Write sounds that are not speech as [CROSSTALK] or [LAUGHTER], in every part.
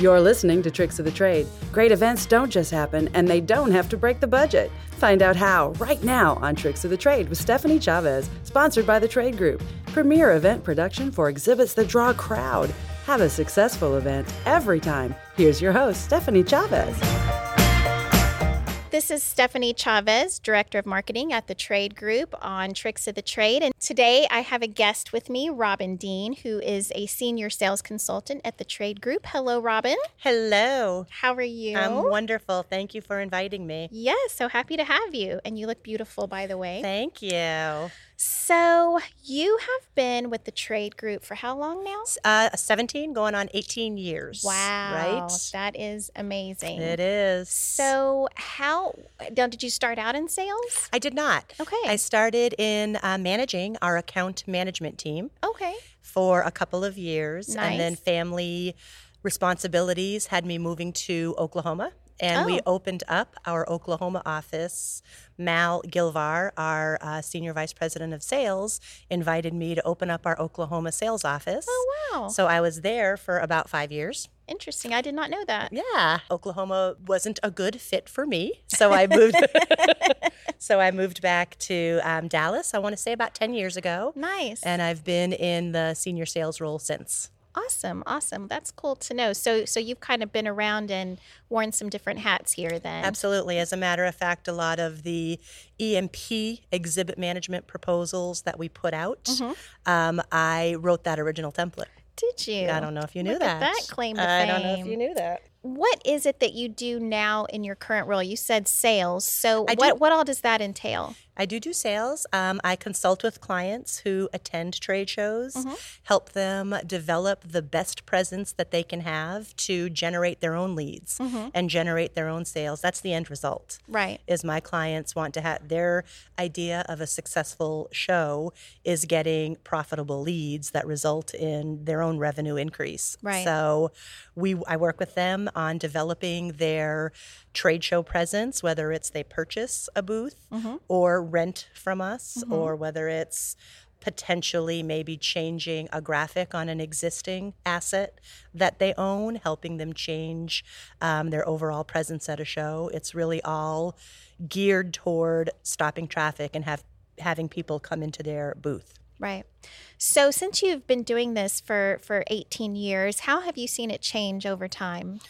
You're listening to Tricks of the Trade. Great events don't just happen, and they don't have to break the budget. Find out how right now on Tricks of the Trade with Stephanie Chavez, sponsored by the Trade Group, premier event production for exhibits that draw a crowd. Have a successful event every time. Here's your host, Stephanie Chavez. This is Stephanie Chavez, Director of Marketing at the Trade Group on Tricks of the Trade. And today I have a guest with me, Robin Dean, who is a senior sales consultant at the Trade Group. Hello, Robin. Hello. How are you? I'm wonderful. Thank you for inviting me. Yes, so happy to have you. And you look beautiful, by the way. Thank you. So, you have been with the Trade Group for how long now? Uh, 17 going on 18 years. Wow. Right? That is amazing. It is. So, how now did you start out in sales? I did not. Okay. I started in uh, managing our account management team Okay. for a couple of years. And then family responsibilities had me moving to Oklahoma. And we Oh. opened up our Oklahoma office. Mal Gilvar, our uh, senior vice president of sales, invited me to open up our Oklahoma sales office. Oh, wow. So I was there for about five years. Interesting. I did not know that. Yeah, Oklahoma wasn't a good fit for me, so I moved. [LAUGHS] so I moved back to um, Dallas. I want to say about ten years ago, Nice. and I've been in the senior sales role since. Awesome, awesome. That's cool to know. So, so you've kind of been around and worn some different hats here, then. Absolutely. As a matter of fact, a lot of the EMP exhibit management proposals that we put out, um, I wrote that original template. Did you? I don't know if you knew Look at that. that claim to I don't know if you knew that. What is it that you do now in your current role? You said sales. So, I what do- what all does that entail? I do do sales. Um, I consult with clients who attend trade shows, Mm-hmm. help them develop the best presence that they can have to generate their own leads Mm-hmm. and generate their own sales. That's the end result. Right. Is my clients want to have their idea of a successful show is getting profitable leads that result in their own revenue increase. Right. So we I work with them on developing their trade show presence, whether it's they purchase a booth or rent from us, or whether it's potentially maybe changing a graphic on an existing asset that they own, helping them change um, their overall presence at a show. It's really all geared toward stopping traffic and have having people come into their booth. Right. So, since you've been doing this for for 18 years, how have you seen it change over time?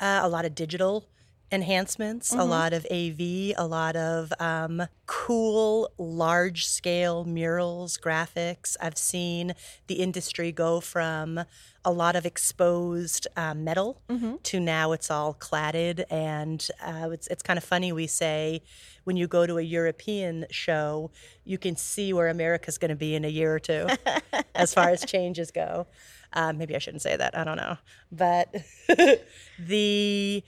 uh, a lot of digital enhancements, a lot of AV, a lot of um, cool, large scale murals, graphics. I've seen the industry go from a lot of exposed uh, metal to now it's all cladded. And uh, it's, it's kind of funny. We say when you go to a European show, you can see where America's going to be in a year or two [LAUGHS] as far as changes go. Uh, maybe I shouldn't say that. I don't know. But [LAUGHS] the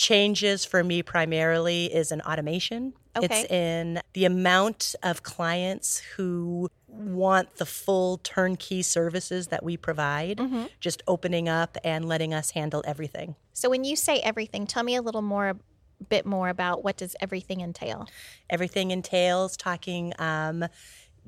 changes for me primarily is in automation. Okay. It's in the amount of clients who want the full turnkey services that we provide, mm-hmm. just opening up and letting us handle everything. So, when you say everything, tell me a little more, bit more about what does everything entail? Everything entails talking, um,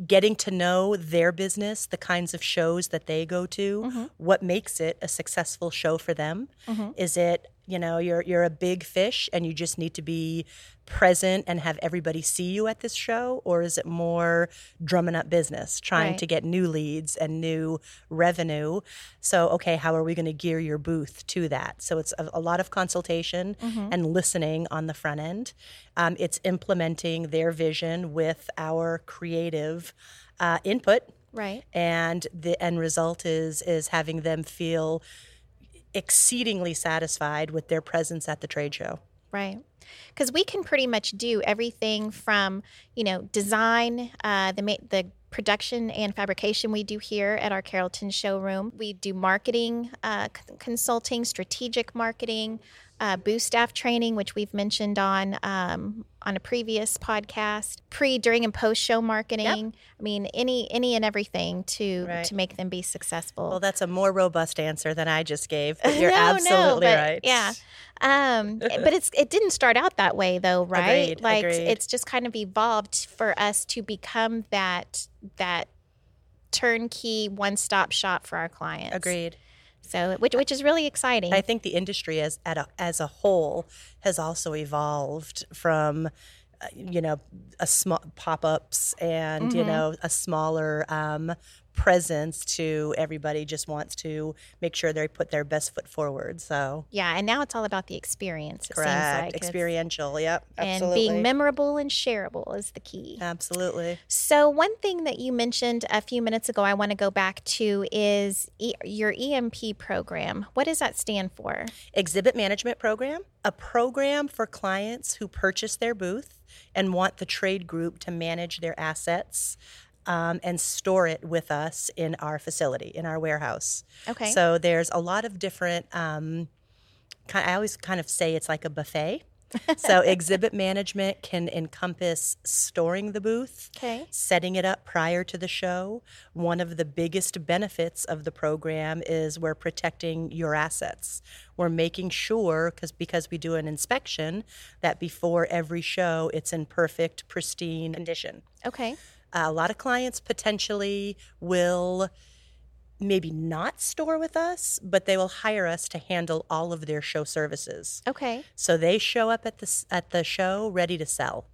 getting to know their business, the kinds of shows that they go to, mm-hmm. what makes it a successful show for them. Mm-hmm. Is it you know you're you're a big fish and you just need to be present and have everybody see you at this show? Or is it more drumming up business trying Right. to get new leads and new revenue? So okay how are we going to gear your booth to that? So it's a, a lot of consultation and listening on the front end. Um, it's implementing their vision with our creative uh, input. Right. and the end result is is having them feel exceedingly satisfied with their presence at the trade show. Right. Because we can pretty much do everything from, you know, design, uh, the, ma- the production and fabrication we do here at our Carrollton showroom. We do marketing, uh, consulting, strategic marketing, uh, staff training, which we've mentioned on um, on a previous podcast. Pre, during, and post show marketing. I mean, any any and everything to Right. to make them be successful. Well, that's a more robust answer than I just gave, [LAUGHS] you're No, no, absolutely but right. Yeah. Um, [LAUGHS] but it's it didn't start out that way though, right? Agreed, like agreed. it's just kind of evolved for us to become that that turnkey one stop shop for our clients. Agreed. So, which which is really exciting. I think the industry as at a, as a whole has also evolved from uh, you know a small pop-ups and Mm-hmm. you know a smaller um, presence to everybody just wants to make sure they put their best foot forward. So yeah, and now it's all about the experience. It correct, seems like It's- experiential. Yep, and being memorable and shareable is the key. absolutely. So, one thing that you mentioned a few minutes ago, I want to go back to is e- your EMP program. What does that stand for? Exhibit Management Program, a program for clients who purchase their booth and want the trade group to manage their assets um, and store it with us in our facility, in our warehouse. Okay. So there's a lot of different, um, I always kind of say it's like a buffet. [LAUGHS] so exhibit management can encompass storing the booth, Okay. setting it up prior to the show. One of the biggest benefits of the program is we're protecting your assets. We're making sure because because we do an inspection that before every show it's in perfect pristine condition. Okay. A lot of clients potentially will maybe not store with us, but they will hire us to handle all of their show services. Okay. So they show up at the at the show ready to sell.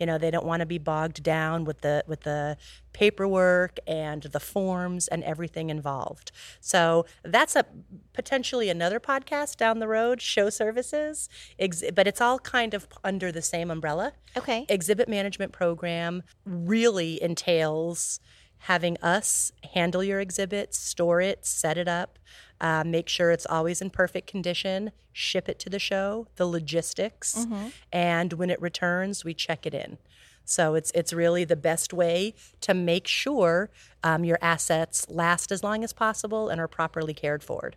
You know, they don't want to be bogged down with the with the paperwork and the forms and everything involved. So that's a potentially another podcast down the road, show services, ex- but it's all kind of under the same umbrella Okay. exhibit management program really entails having us handle your exhibit, store it, set it up, uh, make sure it's always in perfect condition, ship it to the show, the logistics, and when it returns, we check it in. So it's it's really the best way to make sure um, your assets last as long as possible and are properly cared for.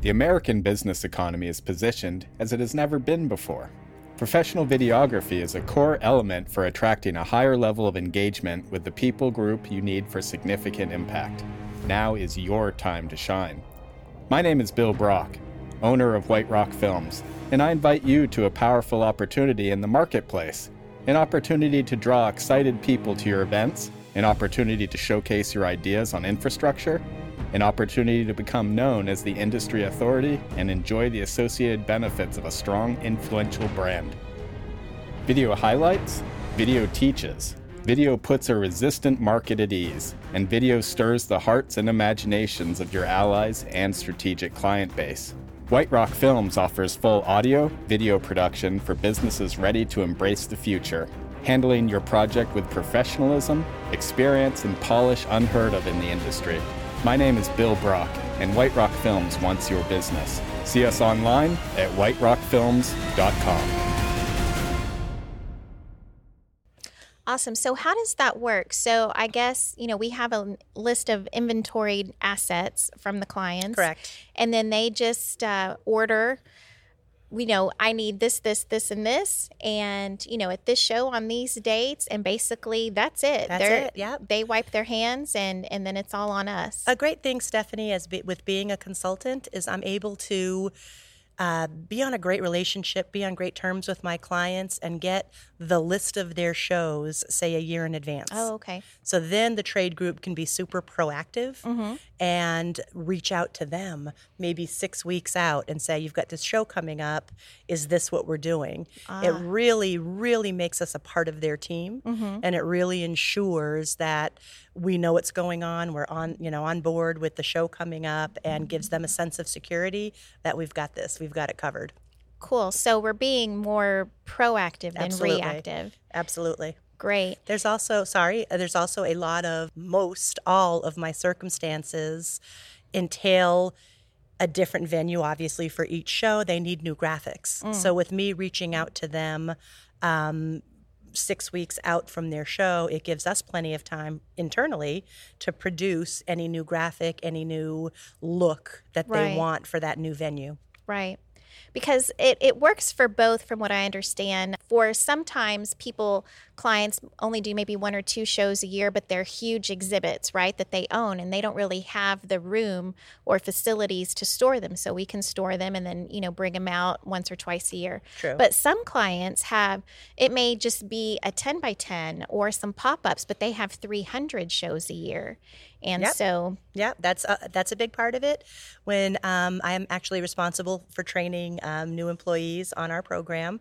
The American business economy is positioned as it has never been before. Professional videography is a core element for attracting a higher level of engagement with the people group you need for significant impact. Now is your time to shine. My name is Bill Brock, owner of White Rock Films, and I invite you to a powerful opportunity in the marketplace an opportunity to draw excited people to your events, an opportunity to showcase your ideas on infrastructure, an opportunity to become known as the industry authority and enjoy the associated benefits of a strong, influential brand. Video highlights, video teaches. Video puts a resistant market at ease, and video stirs the hearts and imaginations of your allies and strategic client base. White Rock Films offers full audio, video production for businesses ready to embrace the future, handling your project with professionalism, experience, and polish unheard of in the industry. My name is Bill Brock, and White Rock Films wants your business. See us online at whiterockfilms.com. Awesome. So, how does that work? So, I guess, you know, we have a list of inventoried assets from the clients. Correct. And then they just uh, order, we know, I need this, this, this, and this. And, you know, at this show on these dates. And basically, that's it. That's They're- it, yep. They wipe their hands and, and then it's all on us. A great thing, Stephanie, as be, with being a consultant, is I'm able to uh, be on a great relationship, be on great terms with my clients, and get the list of their shows, say a year in advance. oh, okay. So then the trade group can be super proactive Mm-hmm. and reach out to them maybe six weeks out and say, You've got this show coming up. Is this what we're doing? It Ah. really, really makes us a part of their team Mm-hmm. and it really ensures that we know what's going on. We're on, you know, on board with the show coming up and gives them a sense of security that we've got this, we've got it covered. Cool. So, we're being more proactive than Absolutely. reactive. Absolutely. Great. There's also, sorry, uh, there's also a lot of, most all of my circumstances entail a different venue, obviously, for each show. They need new graphics. So, with me reaching out to them, um, Six weeks out from their show, it gives us plenty of time internally to produce any new graphic, any new look that Right. they want for that new venue. Right. because it, it works for both from what I understand. For sometimes people, clients only do maybe one or two shows a year, but they're huge exhibits, right, that they own and they don't really have the room or facilities to store them. So we can store them and then, you know, bring them out once or twice a year. True. But some clients have, it may just be a 10 by 10 or some pop ups, but they have 300 shows a year. And Yep. so, Yeah, that's a, that's a big part of it. When um, I am actually responsible for training um, new employees on our program.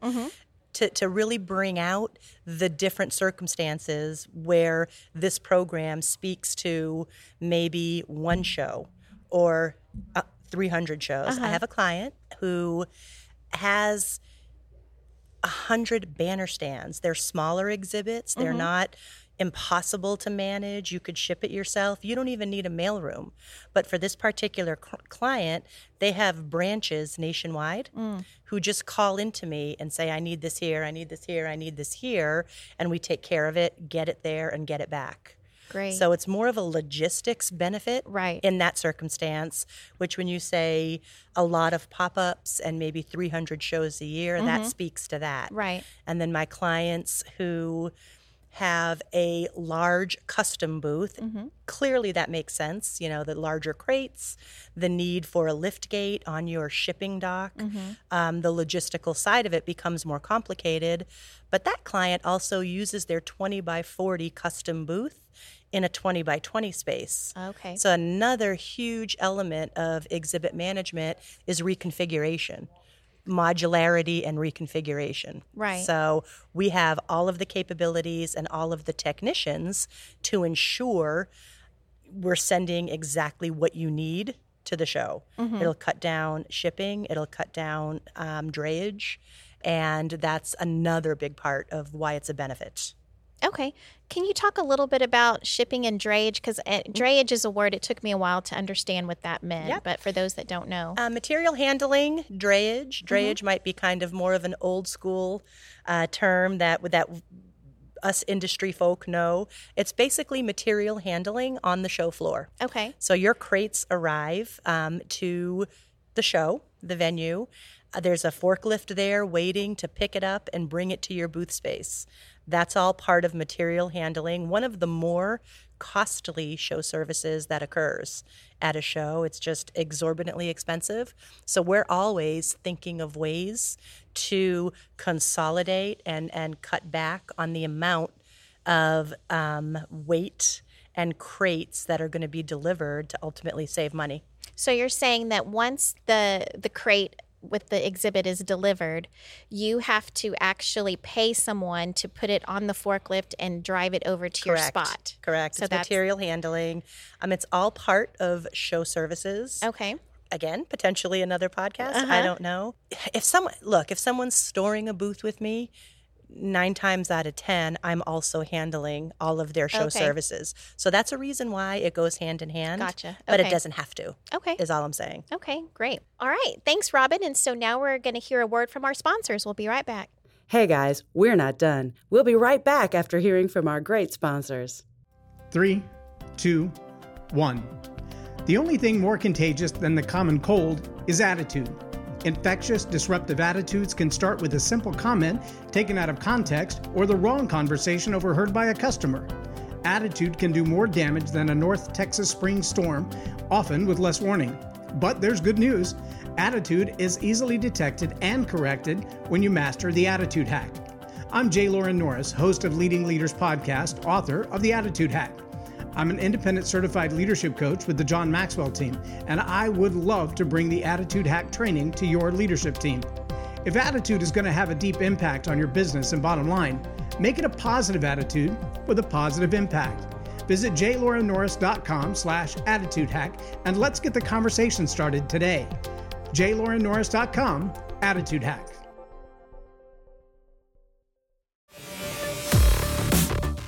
To, to really bring out the different circumstances where this program speaks to maybe one show or uh, 300 shows. I have a client who has a hundred banner stands. They're smaller exhibits. They're not impossible to manage. You could ship it yourself. You don't even need a mailroom. But for this particular cl- client, they have branches nationwide mm. who just call into me and say, I need this here, I need this here, I need this here. And we take care of it, get it there, and get it back. great. So it's more of a logistics benefit Right. in that circumstance, which when you say a lot of pop ups and maybe 300 shows a year, that mm-hmm. speaks to that. Right. And then my clients who have a large custom booth, clearly that makes sense. You know, the larger crates, the need for a lift gate on your shipping dock, um, the logistical side of it becomes more complicated. But that client also uses their 20 by 40 custom booth in a 20 by 20 space. Okay. So another huge element of exhibit management is reconfiguration, modularity and reconfiguration. Right. So we have all of the capabilities and all of the technicians to ensure we're sending exactly what you need to the show. Mm-hmm. It'll cut down shipping, it'll cut down um, drayage, and that's another big part of why it's a benefit. Okay. Can you talk a little bit about shipping and drayage? Because drayage is a word, it took me a while to understand what that meant. Yep. But for those that don't know, Uh, material handling, drayage. Drayage might be kind of more of an old school uh, term that that us industry folk know. It's basically material handling on the show floor. okay. So your crates arrive um, to the show, the venue. Uh, there's a forklift there waiting to pick it up and bring it to your booth space. That's all part of material handling. One of the more costly show services that occurs at a show. It's just exorbitantly expensive. So we're always thinking of ways to consolidate and, and cut back on the amount of um, weight and crates that are going to be delivered to ultimately save money. So you're saying that once the the crate with the exhibit is delivered, you have to actually pay someone to put it on the forklift and drive it over to your spot. Correct. So it's that's material handling. Um, it's all part of show services. okay. Again, potentially another podcast. Uh-huh. I don't know. If someone look, if someone's storing a booth with me, nine times out of ten, I'm also handling all of their show Okay. services. So that's a reason why it goes hand in hand. Gotcha. But it doesn't have to. Okay. Is all I'm saying. Okay. Great. All right. Thanks, Robin. And so now we're going to hear a word from our sponsors. We'll be right back. Hey guys, we're not done. We'll be right back after hearing from our great sponsors. Three, two, one. The only thing more contagious than the common cold is attitude. Infectious, disruptive attitudes can start with a simple comment taken out of context or the wrong conversation overheard by a customer. Attitude can do more damage than a North Texas spring storm, often with less warning. But there's good news. Attitude is easily detected and corrected when you master the attitude hack. I'm Jay Lauren Norris, host of Leading Leaders Podcast, author of The Attitude Hack. I'm an independent certified leadership coach with the John Maxwell team, and I would love to bring the Attitude Hack training to your leadership team. If attitude is going to have a deep impact on your business and bottom line, make it a positive attitude with a positive impact. Visit jlaurennorris.com slash attitude hack and let's get the conversation started today. jlaurennorris.com attitude hack.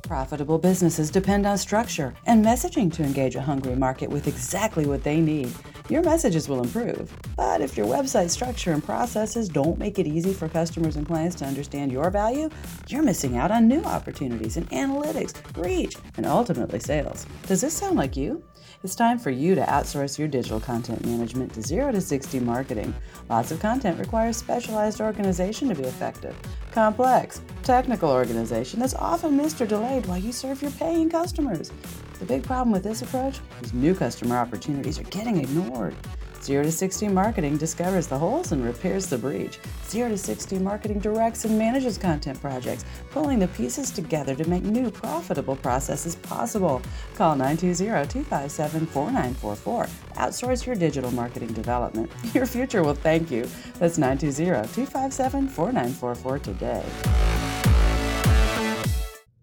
Profitable businesses depend on structure and messaging to engage a hungry market with exactly what they need. Your messages will improve. But if your website structure and processes don't make it easy for customers and clients to understand your value, you're missing out on new opportunities in analytics, reach, and ultimately sales. Does this sound like you? It's time for you to outsource your digital content management to 0 to 60 marketing. Lots of content requires specialized organization to be effective. Complex, technical organization that's often missed or delayed while you serve your paying customers. The big problem with this approach is new customer opportunities are getting ignored. 0 to 60 Marketing discovers the holes and repairs the breach. 0 to 60 Marketing directs and manages content projects, pulling the pieces together to make new profitable processes possible. Call 920-257-4944. Outsource your digital marketing development. [LAUGHS] Your future will thank you. That's 920-257-4944 today.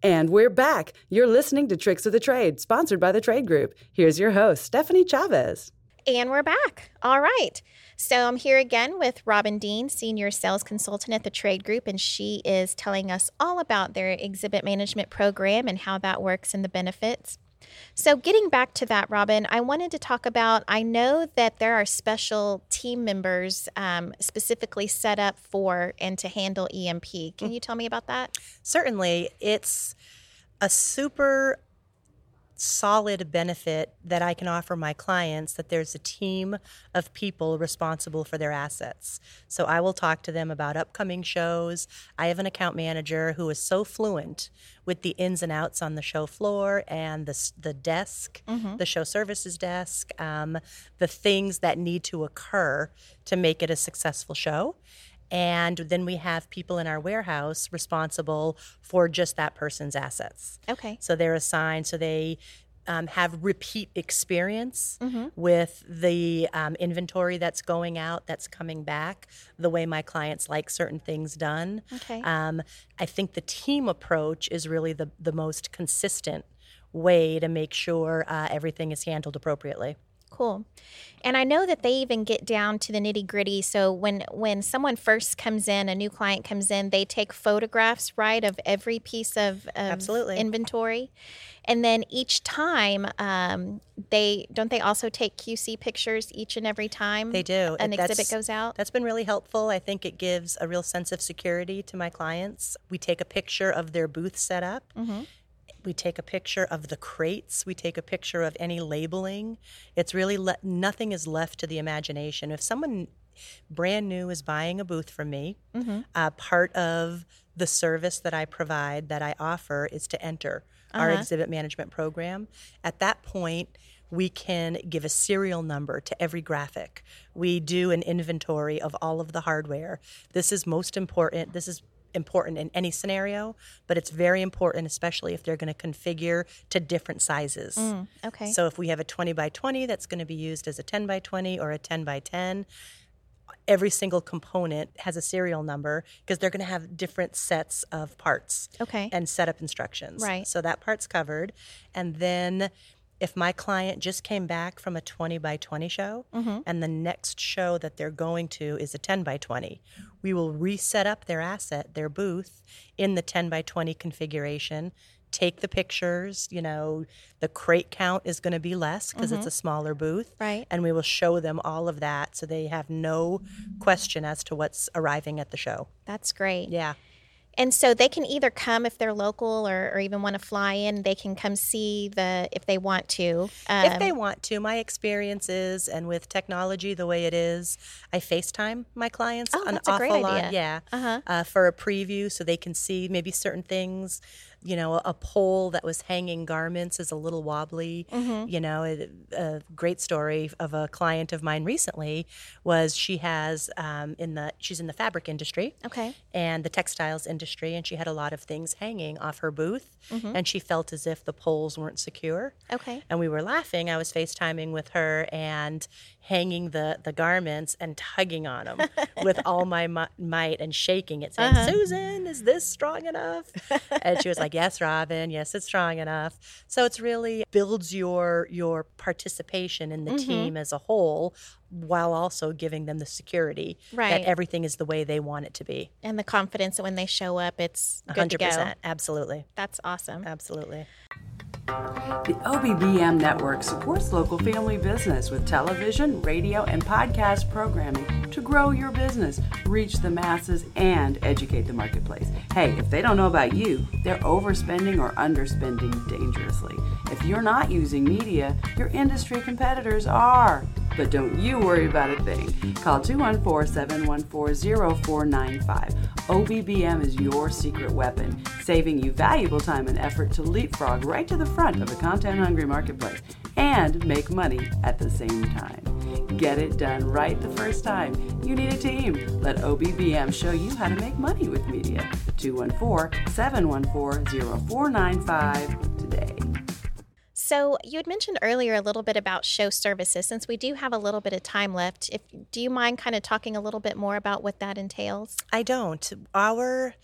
And we're back. You're listening to Tricks of the Trade, sponsored by the Trade Group. Here's your host, Stephanie Chavez. And we're back. All right. So I'm here again with Robin Dean, Senior Sales Consultant at the Trade Group, and she is telling us all about their exhibit management program and how that works and the benefits. So, getting back to that, Robin, I wanted to talk about. I know that there are special team members um, specifically set up for and to handle EMP. Can you tell me about that? Certainly. It's a super solid benefit that I can offer my clients that there's a team of people responsible for their assets. So I will talk to them about upcoming shows. I have an account manager who is so fluent with the ins and outs on the show floor and the, the desk, mm-hmm. the show services desk, um, the things that need to occur to make it a successful show. And then we have people in our warehouse responsible for just that person's assets. Okay. So they're assigned, so they um, have repeat experience mm-hmm. with the um, inventory that's going out, that's coming back, the way my clients like certain things done. Okay. Um, I think the team approach is really the, the most consistent way to make sure uh, everything is handled appropriately. Cool. And I know that they even get down to the nitty gritty. So when when someone first comes in, a new client comes in, they take photographs, right, of every piece of, of Absolutely. inventory, and then each time um, they don't they also take QC pictures each and every time they do an exhibit goes out. That's been really helpful. I think it gives a real sense of security to my clients. We take a picture of their booth setup. Mm-hmm we take a picture of the crates. We take a picture of any labeling. It's really le- nothing is left to the imagination. If someone brand new is buying a booth from me, mm-hmm. uh, part of the service that I provide, that I offer, is to enter uh-huh. our exhibit management program. At that point, we can give a serial number to every graphic. We do an inventory of all of the hardware. This is most important. This is important in any scenario, but it's very important, especially if they're going to configure to different sizes. Mm, okay. So if we have a 20 by 20 that's going to be used as a 10 by 20 or a 10 by 10, every single component has a serial number because they're going to have different sets of parts okay. and setup instructions. Right. So that part's covered. And then if my client just came back from a 20 by 20 show mm-hmm. and the next show that they're going to is a 10 by 20, we will reset up their asset, their booth, in the 10 by 20 configuration. Take the pictures, you know, the crate count is going to be less because mm-hmm. it's a smaller booth. Right. And we will show them all of that so they have no question as to what's arriving at the show. That's great. Yeah. And so they can either come if they're local or, or even want to fly in. They can come see the if they want to. Um, if they um, want to, my experience is, and with technology the way it is, I FaceTime my clients oh, an awful a great lot. Idea. Yeah, uh-huh. uh, for a preview so they can see maybe certain things you know, a pole that was hanging garments is a little wobbly. Mm-hmm. You know, a, a, great story of a client of mine recently was she has um, in the she's in the fabric industry, okay, and the textiles industry, and she had a lot of things hanging off her booth, mm-hmm. and she felt as if the poles weren't secure. Okay, and we were laughing. I was FaceTiming with her and hanging the the garments and tugging on them [LAUGHS] with all my might and shaking it, saying, uh-huh. "Susan, is this strong enough?" [LAUGHS] and she was like like, yes, Robin, yes, it's strong enough. So it's really builds your your participation in the mm-hmm. team as a whole while also giving them the security right. that everything is the way they want it to be. And the confidence that when they show up, it's good 100%, to go. Absolutely. That's awesome. Absolutely. The OBBM network supports local family business with television, radio, and podcast programming to grow your business, reach the masses, and educate the marketplace. Hey, if they don't know about you, they're overspending or underspending dangerously. If you're not using media, your industry competitors are. But don't you worry about a thing. Call 214 714 0495. OBBM is your secret weapon, saving you valuable time and effort to leapfrog right to the front of a content hungry marketplace and make money at the same time. Get it done right the first time. You need a team. Let OBBM show you how to make money with media. 214 714 0495 today. So you had mentioned earlier a little bit about show services. Since we do have a little bit of time left, if do you mind kind of talking a little bit more about what that entails? I don't. Our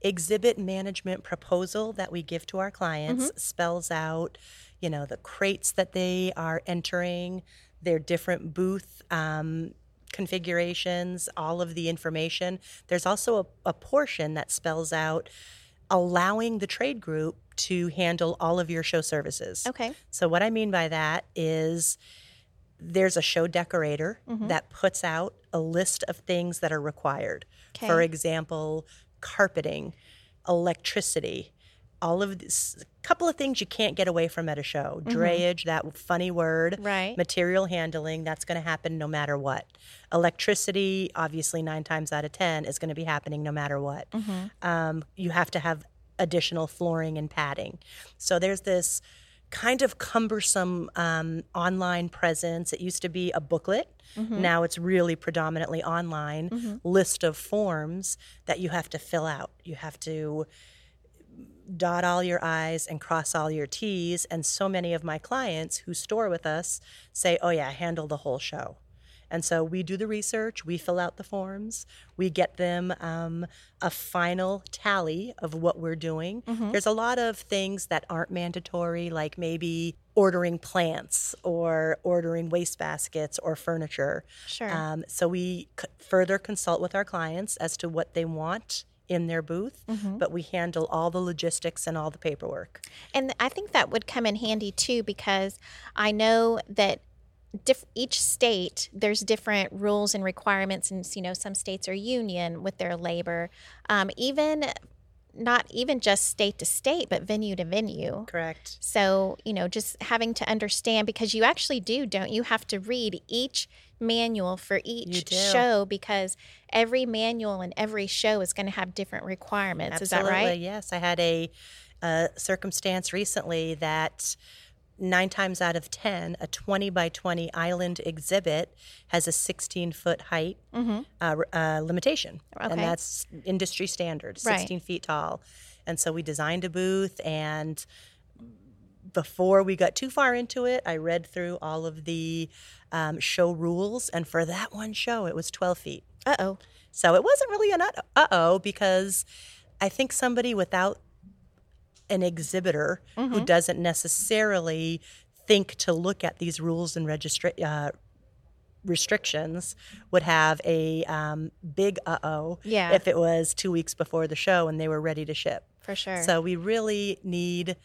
exhibit management proposal that we give to our clients Mm-hmm. spells out, you know, the crates that they are entering, their different booth um, configurations, all of the information. There's also a, a portion that spells out allowing the trade group to handle all of your show services. Okay. So, what I mean by that is there's a show decorator Mm-hmm. that puts out a list of things that are required. Okay. For example, carpeting, electricity, all of this, a couple of things you can't get away from at a show. Drayage, that funny word. Mm-hmm. Right. Material handling, that's going to happen no matter what. Electricity, obviously, nine times out of 10 is going to be happening no matter what. Um, you have to have additional flooring and padding. So there's this kind of cumbersome um, online presence. It used to be a booklet. Now it's really predominantly online list of forms that you have to fill out. You have to dot all your I's and cross all your T's. And so many of my clients who store with us say, oh, yeah, handle the whole show. And so we do the research, we fill out the forms, we get them um, a final tally of what we're doing. There's a lot of things that aren't mandatory, like maybe ordering plants or ordering waste baskets or furniture. Sure. Um, so we c- further consult with our clients as to what they want in their booth, but we handle all the logistics and all the paperwork. And I think that would come in handy too because I know that diff- each state there's different rules and requirements, and you know some states are union with their labor, um, even not even just state to state, but venue to venue. Correct. So, you know, just having to understand because you actually do, don't you, have to read each manual for each show because every manual and every show is going to have different requirements. Is that right? Yes. I had a, a circumstance recently that nine times out of 10, a 20 by 20 island exhibit has a 16 foot height uh, r- uh, limitation. Mm-hmm. Okay. And that's industry standard, Right. 16 feet tall. And so we designed a booth and before we got too far into it, I read through all of the um, show rules, and for that one show, it was 12 feet. Uh oh. So it wasn't really an uh oh because I think somebody without an exhibitor who doesn't necessarily think to look at these rules and registra- uh, restrictions would have a um, big uh oh Yeah. if it was two weeks before the show and they were ready to ship. For sure. So we really need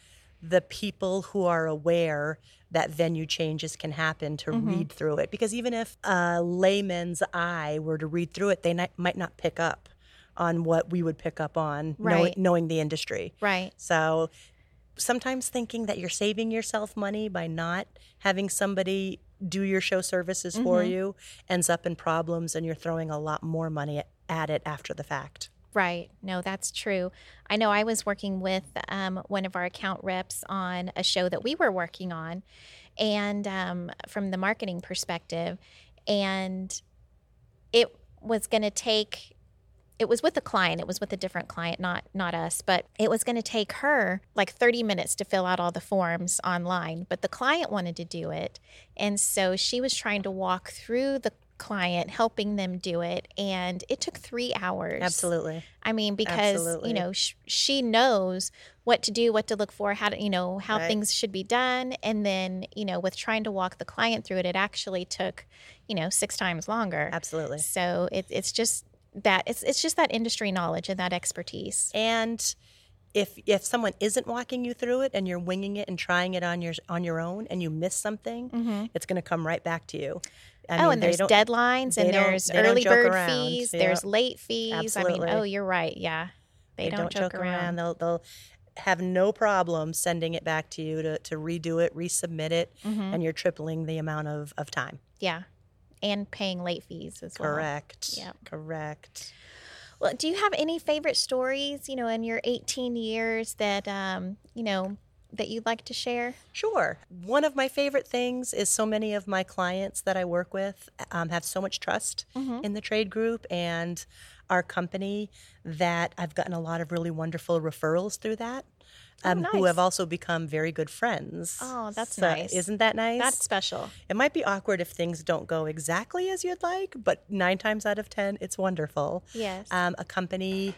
the people who are aware that venue changes can happen to Mm-hmm. read through it. Because even if a layman's eye were to read through it, they ni- might not pick up on what we would pick up on knowing, Right. knowing the industry. Right. So sometimes thinking that you're saving yourself money by not having somebody do your show services for Mm-hmm. you ends up in problems and you're throwing a lot more money at it after the fact. Right. No, that's true. I know I was working with um, one of our account reps on a show that we were working on, and um, from the marketing perspective, and it was going to take. It was with a client. It was with a different client, not not us. But it was going to take her like 30 minutes to fill out all the forms online. But the client wanted to do it, and so she was trying to walk through the client, helping them do it, and it took three hours. Absolutely. I mean, because Absolutely. you know sh- she knows what to do, what to look for, how to you know how Right. things should be done, and then you know with trying to walk the client through it, it actually took you know six times longer. Absolutely. So it, it's just that it's it's just that industry knowledge and that expertise. And if if someone isn't walking you through it and you're winging it and trying it on your on your own and you miss something, mm-hmm. it's going to come right back to you. I oh, mean, and there's deadlines, and there's early bird around. fees, They there's late fees. Absolutely. I mean, oh, you're right. Yeah, they, don't, joke, around. They'll they'll have no problem sending it back to you to, to redo it, resubmit it, Mm-hmm. and you're tripling the amount of, of time. Yeah, and paying late fees as well. Correct. Yep. Correct. Well, do you have any favorite stories, you know, in your 18 years that, um, you know, that you'd like to share? Sure. One of my favorite things is so many of my clients that I work with um, have so much trust in the trade group and our company that I've gotten a lot of really wonderful referrals through that. Um, Who nice. have also become very good friends. Oh, that's So nice. Isn't that nice? That's special. It might be awkward if things don't go exactly as you'd like, but nine times out of ten, it's wonderful. Yes. Um, a company,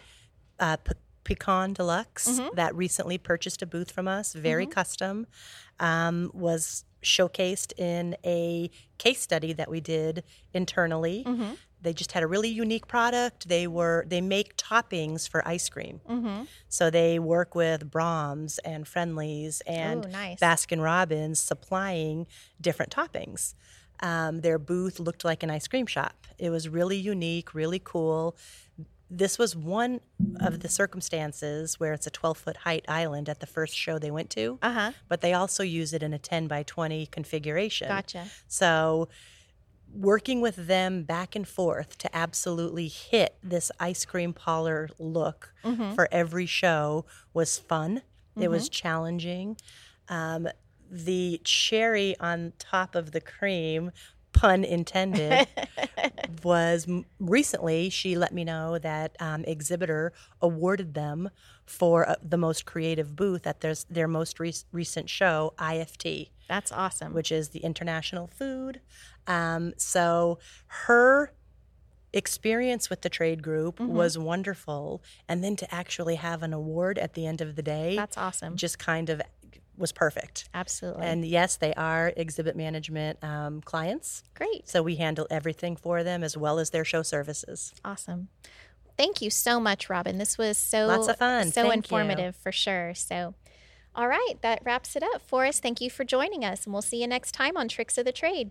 uh, Pecan Deluxe, Mm-hmm. that recently purchased a booth from us, very custom, um, was showcased in a case study that we did internally. Mm-hmm. They just had a really unique product. They were they make toppings for ice cream. Mm-hmm. So they work with Braum's and Friendly's and Ooh, nice. Baskin Robbins supplying different toppings. Um, their booth looked like an ice cream shop. It was really unique, really cool. This was one of the circumstances where it's a 12 foot height island at the first show they went to, Uh huh. but they also use it in a 10 by 20 configuration. Gotcha. So, working with them back and forth to absolutely hit this ice cream parlor look Mm-hmm. for every show was fun. It was challenging. Um, the cherry on top of the cream, pun intended, [LAUGHS] was recently she let me know that um, exhibitor awarded them for uh, the most creative booth at their, their most rec- recent show, IFT That's awesome. which is the international food. Um, so her experience with the trade group Mm-hmm. was wonderful, and then to actually have an award at the end of the day, That's awesome. just kind of was perfect. Absolutely. And yes, they are exhibit management um, clients, Great. so we handle everything for them as well as their show services. Awesome. Thank you so much, Robin. This was so Lots of fun. so Thank you. informative for sure. So, all right, that wraps it up for us. Thank you for joining us, and we'll see you next time on Tricks of the Trade.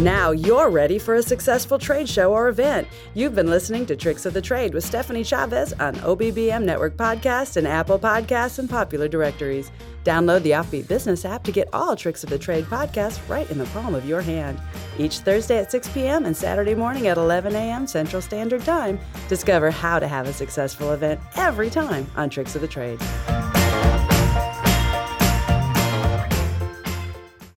Now you're ready for a successful trade show or event. You've been listening to Tricks of the Trade with Stephanie Chavez on OBBM Network Podcast and Apple Podcasts and popular directories. Download the Offbeat Business app to get all Tricks of the Trade podcasts right in the palm of your hand. Each Thursday at 6 p.m. and Saturday morning at 11 a.m. Central Standard Time, discover how to have a successful event every time on Tricks of the Trade.